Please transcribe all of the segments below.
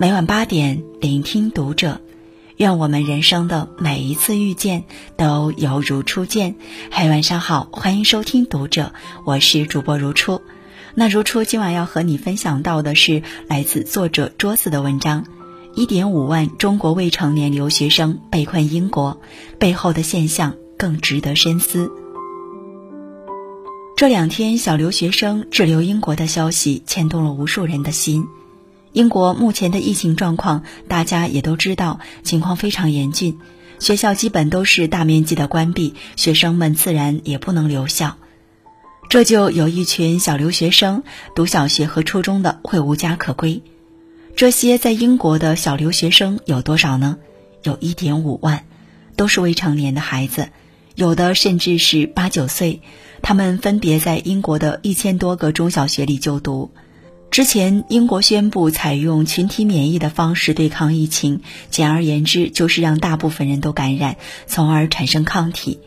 每晚八点，聆听读者。愿我们人生的每一次遇见都犹如初见。嗨，晚上好，欢迎收听读者，我是主播如初。那如初今晚要和你分享到的是来自作者桌子的文章：一点五万中国未成年留学生被困英国，背后的现象更值得深思。这两天，小留学生滞留英国的消息牵动了无数人的心。英国目前的疫情状况，大家也都知道，情况非常严峻，学校基本都是大面积的关闭，学生们自然也不能留校。这就有一群小留学生，读小学和初中的会无家可归。这些在英国的小留学生有多少呢？有一点五万，都是未成年的孩子，有的甚至是八九岁。他们分别在英国的一千多个中小学里就读。之前，英国宣布采用群体免疫的方式对抗疫情，简而言之就是让大部分人都感染，从而产生抗体。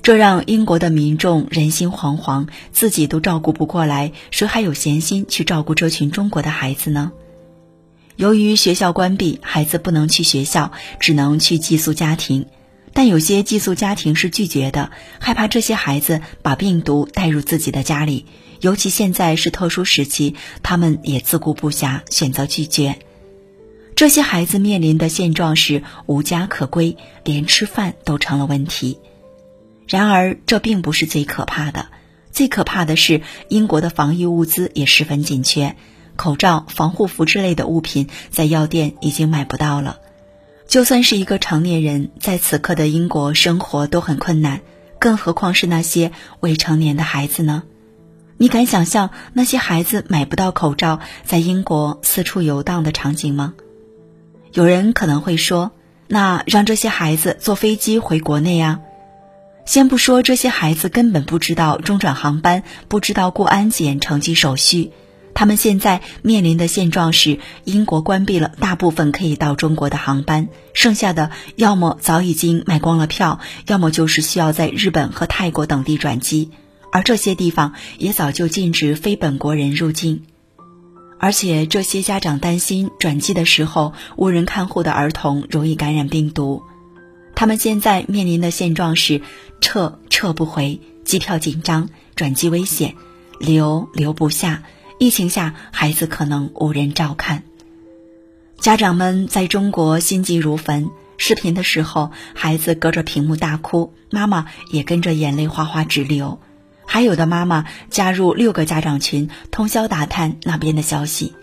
这让英国的民众人心惶惶，自己都照顾不过来，谁还有闲心去照顾这群中国的孩子呢？由于学校关闭，孩子不能去学校，只能去寄宿家庭。但有些寄宿家庭是拒绝的，害怕这些孩子把病毒带入自己的家里。尤其现在是特殊时期，他们也自顾不暇，选择拒绝。这些孩子面临的现状是无家可归，连吃饭都成了问题。然而，这并不是最可怕的，最可怕的是英国的防疫物资也十分紧缺，口罩、防护服之类的物品在药店已经买不到了。就算是一个成年人，在此刻的英国生活都很困难，更何况是那些未成年的孩子呢？你敢想象那些孩子买不到口罩，在英国四处游荡的场景吗？有人可能会说：“那让这些孩子坐飞机回国内啊？”先不说这些孩子根本不知道中转航班，不知道过安检、乘机手续。他们现在面临的现状是，英国关闭了大部分可以到中国的航班，剩下的要么早已经卖光了票，要么就是需要在日本和泰国等地转机，而这些地方也早就禁止非本国人入境。而且这些家长担心转机的时候无人看护的儿童容易感染病毒，他们现在面临的现状是撤撤不回，机票紧张，转机危险，留留不下。疫情下，孩子可能无人照看，家长们在中国心急如焚。视频的时候，孩子隔着屏幕大哭，妈妈也跟着眼泪哗哗直流。还有的妈妈加入六个家长群，通宵打探那边的消息。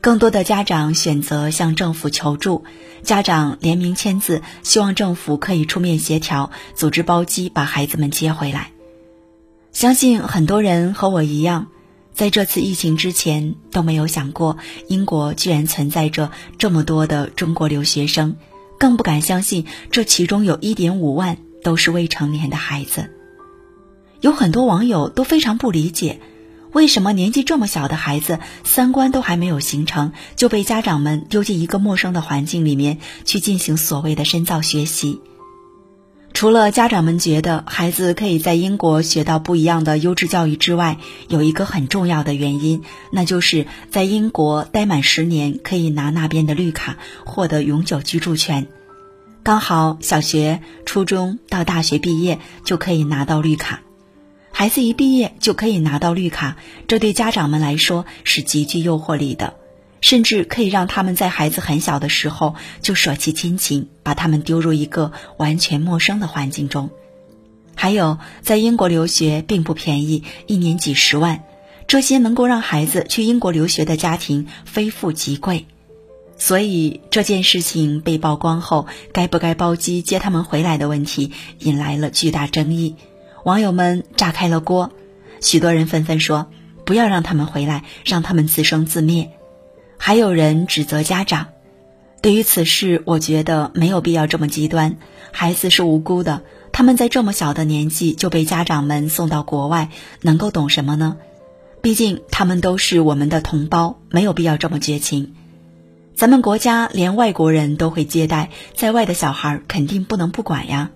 更多的家长选择向政府求助，家长联名签字，希望政府可以出面协调，组织包机把孩子们接回来。相信很多人和我一样。在这次疫情之前都没有想过，英国居然存在着这么多的中国留学生，更不敢相信这其中有一点五万都是未成年的孩子。有很多网友都非常不理解，为什么年纪这么小的孩子，三观都还没有形成，就被家长们丢进一个陌生的环境里面去进行所谓的深造学习。除了家长们觉得孩子可以在英国学到不一样的优质教育之外，有一个很重要的原因，那就是在英国待满十年可以拿那边的绿卡，获得永久居住权。刚好小学、初中到大学毕业就可以拿到绿卡，孩子一毕业就可以拿到绿卡，这对家长们来说是极具诱惑力的。甚至可以让他们在孩子很小的时候就舍弃亲情，把他们丢入一个完全陌生的环境中。还有，在英国留学并不便宜，一年几十万，这些能够让孩子去英国留学的家庭非富即贵。所以这件事情被曝光后，该不该包机接他们回来的问题引来了巨大争议，网友们炸开了锅，许多人纷纷说：“不要让他们回来，让他们自生自灭。”还有人指责家长，对于此事，我觉得没有必要这么极端。孩子是无辜的，他们在这么小的年纪就被家长们送到国外，能够懂什么呢？毕竟他们都是我们的同胞，没有必要这么绝情。咱们国家连外国人都会接待，在外的小孩肯定不能不管呀。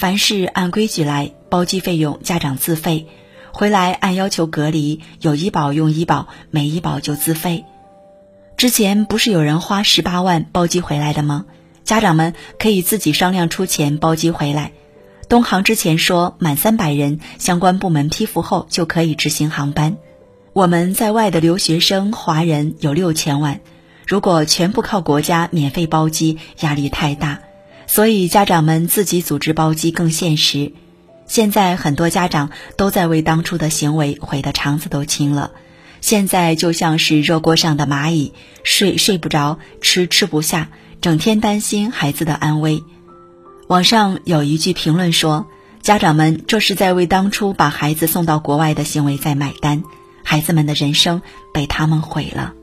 凡事按规矩来，包机费用家长自费，回来按要求隔离，有医保用医保，没医保就自费。之前不是有人花十八万包机回来的吗？家长们可以自己商量出钱包机回来。东航之前说满三百人，相关部门批复后就可以执行航班。我们在外的留学生华人有六千万，如果全部靠国家免费包机，压力太大，所以家长们自己组织包机更现实。现在很多家长都在为当初的行为悔得肠子都青了，现在就像是热锅上的蚂蚁，睡睡不着，吃吃不下，整天担心孩子的安危。网上有一句评论说：“家长们这是在为当初把孩子送到国外的行为在买单，孩子们的人生被他们毁了。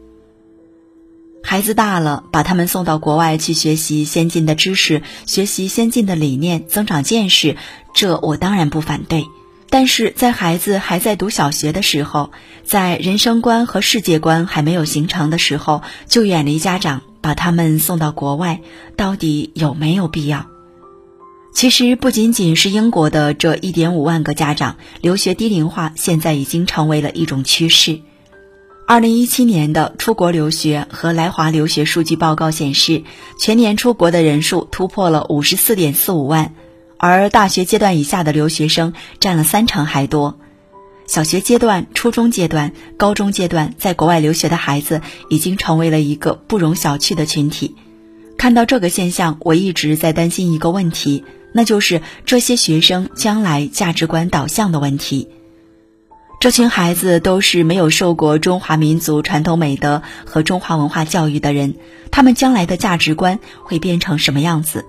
孩子大了，把他们送到国外去学习先进的知识，学习先进的理念，增长见识，这我当然不反对。但是在孩子还在读小学的时候，在人生观和世界观还没有形成的时候，就远离家长，把他们送到国外，到底有没有必要？”其实不仅仅是英国的这一点五万个家长，留学低龄化现在已经成为了一种趋势。二零一七年的出国留学和来华留学数据报告显示，全年出国的人数突破了五十四点四五万，而大学阶段以下的留学生占了三成还多。小学阶段、初中阶段、高中阶段在国外留学的孩子已经成为了一个不容小觑的群体。看到这个现象，我一直在担心一个问题。那就是这些学生将来价值观导向的问题。这群孩子都是没有受过中华民族传统美德和中华文化教育的人，他们将来的价值观会变成什么样子？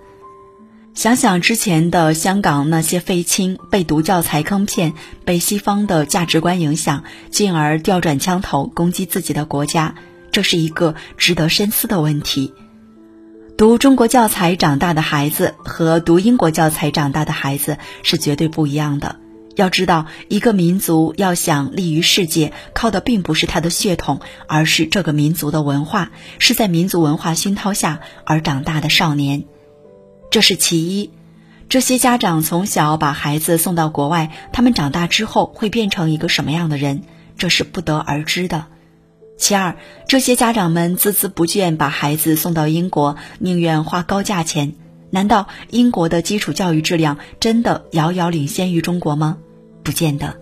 想想之前的香港那些废青被毒教材坑骗，被西方的价值观影响，进而调转枪头攻击自己的国家，这是一个值得深思的问题。读中国教材长大的孩子和读英国教材长大的孩子是绝对不一样的。要知道，一个民族要想立于世界，靠的并不是他的血统，而是这个民族的文化，是在民族文化熏陶下而长大的少年。这是其一。这些家长从小把孩子送到国外，他们长大之后会变成一个什么样的人，这是不得而知的。其二，这些家长们孜孜不倦把孩子送到英国，宁愿花高价钱。难道英国的基础教育质量真的遥遥领先于中国吗？不见得。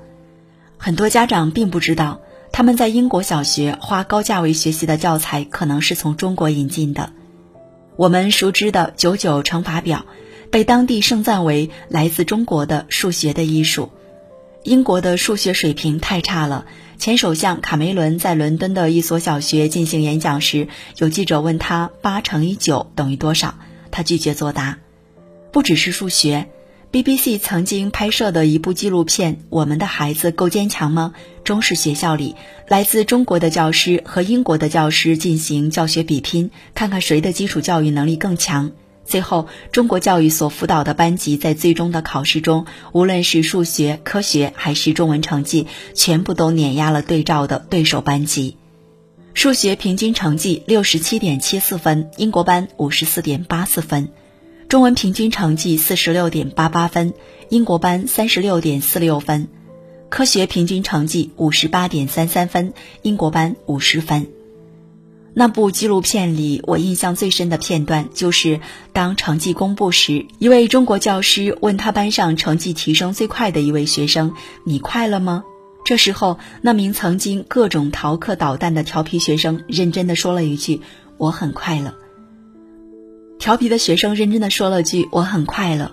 很多家长并不知道，他们在英国小学花高价位学习的教材，可能是从中国引进的。我们熟知的九九乘法表，被当地盛赞为来自中国的数学的艺术。英国的数学水平太差了。前首相卡梅伦在伦敦的一所小学进行演讲时，有记者问他八乘以九等于多少，他拒绝作答。不只是数学，BBC 曾经拍摄的一部纪录片《我们的孩子够坚强吗》，中式学校里，来自中国的教师和英国的教师进行教学比拼，看看谁的基础教育能力更强。最后，中国教育所辅导的班级在最终的考试中，无论是数学、科学还是中文成绩，全部都碾压了对照的对手班级。数学平均成绩六十七点七四分，英国班五十四点八四分；中文平均成绩四十六点八八分，英国班三十六点四六分；科学平均成绩五十八点三三分，英国班五十分。那部纪录片里，我印象最深的片段就是，当成绩公布时，一位中国教师问他班上成绩提升最快的一位学生：“你快乐吗？”这时候，那名曾经各种逃课捣蛋的调皮学生认真的说了一句：“我很快乐。”调皮的学生认真的说了句：“我很快乐。”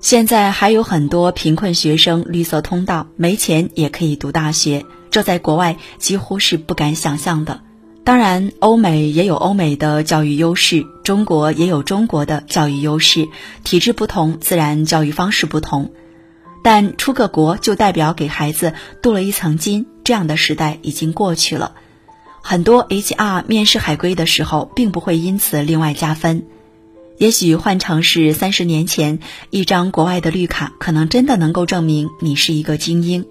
现在还有很多贫困学生绿色通道，没钱也可以读大学，这在国外几乎是不敢想象的。当然，欧美也有欧美的教育优势，中国也有中国的教育优势。体制不同，自然教育方式不同。但出个国就代表给孩子镀了一层金，这样的时代已经过去了。很多 HR 面试海归的时候，并不会因此另外加分。也许换成是三十年前，一张国外的绿卡，可能真的能够证明你是一个精英。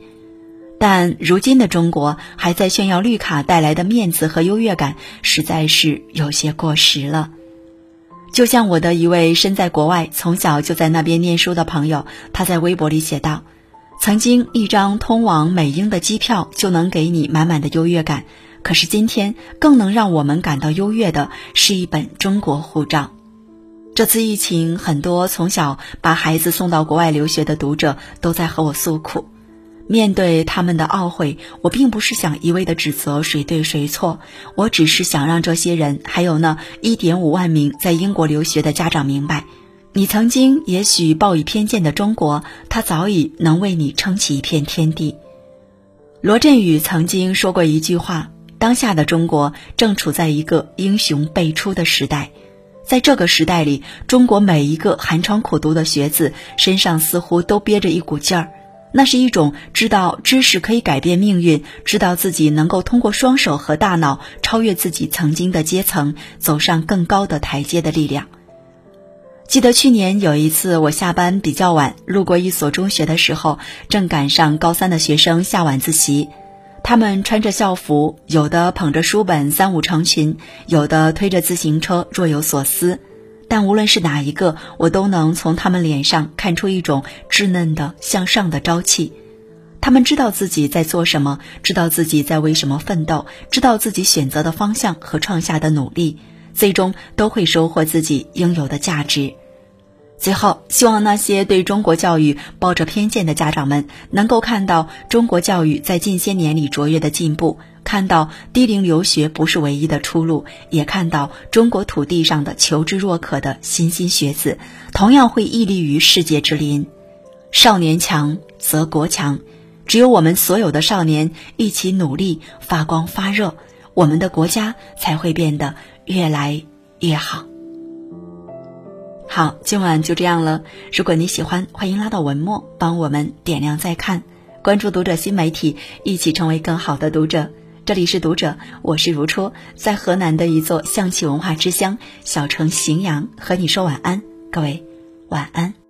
但如今的中国还在炫耀绿卡带来的面子和优越感，实在是有些过时了。就像我的一位身在国外、从小就在那边念书的朋友，他在微博里写道：“曾经一张通往美英的机票就能给你满满的优越感，可是今天更能让我们感到优越的是一本中国护照。这次疫情，很多从小把孩子送到国外留学的读者都在和我诉苦。面对他们的懊悔，我并不是想一味的指责谁对谁错，我只是想让这些人，还有那一点五万名在英国留学的家长明白，你曾经也许抱以偏见的中国，它早已能为你撑起一片天地。罗振宇曾经说过一句话：当下的中国正处在一个英雄辈出的时代，在这个时代里，中国每一个寒窗苦读的学子身上似乎都憋着一股劲儿。那是一种知道知识可以改变命运，知道自己能够通过双手和大脑超越自己曾经的阶层，走上更高的台阶的力量。记得去年有一次，我下班比较晚，路过一所中学的时候，正赶上高三的学生下晚自习，他们穿着校服，有的捧着书本三五成群，有的推着自行车若有所思。但无论是哪一个，我都能从他们脸上看出一种稚嫩的向上的朝气。他们知道自己在做什么，知道自己在为什么奋斗，知道自己选择的方向和创下的努力，最终都会收获自己应有的价值。最后，希望那些对中国教育抱着偏见的家长们，能够看到中国教育在近些年里卓越的进步。看到低龄留学不是唯一的出路，也看到中国土地上的求知若渴的莘莘学子，同样会屹立于世界之林。少年强则国强，只有我们所有的少年一起努力，发光发热，我们的国家才会变得越来越好。好，今晚就这样了。如果你喜欢，欢迎拉到文末帮我们点亮再看，关注读者新媒体，一起成为更好的读者。这里是读者，我是如初，在河南的一座象棋文化之乡小城荥阳，和你说晚安，各位晚安。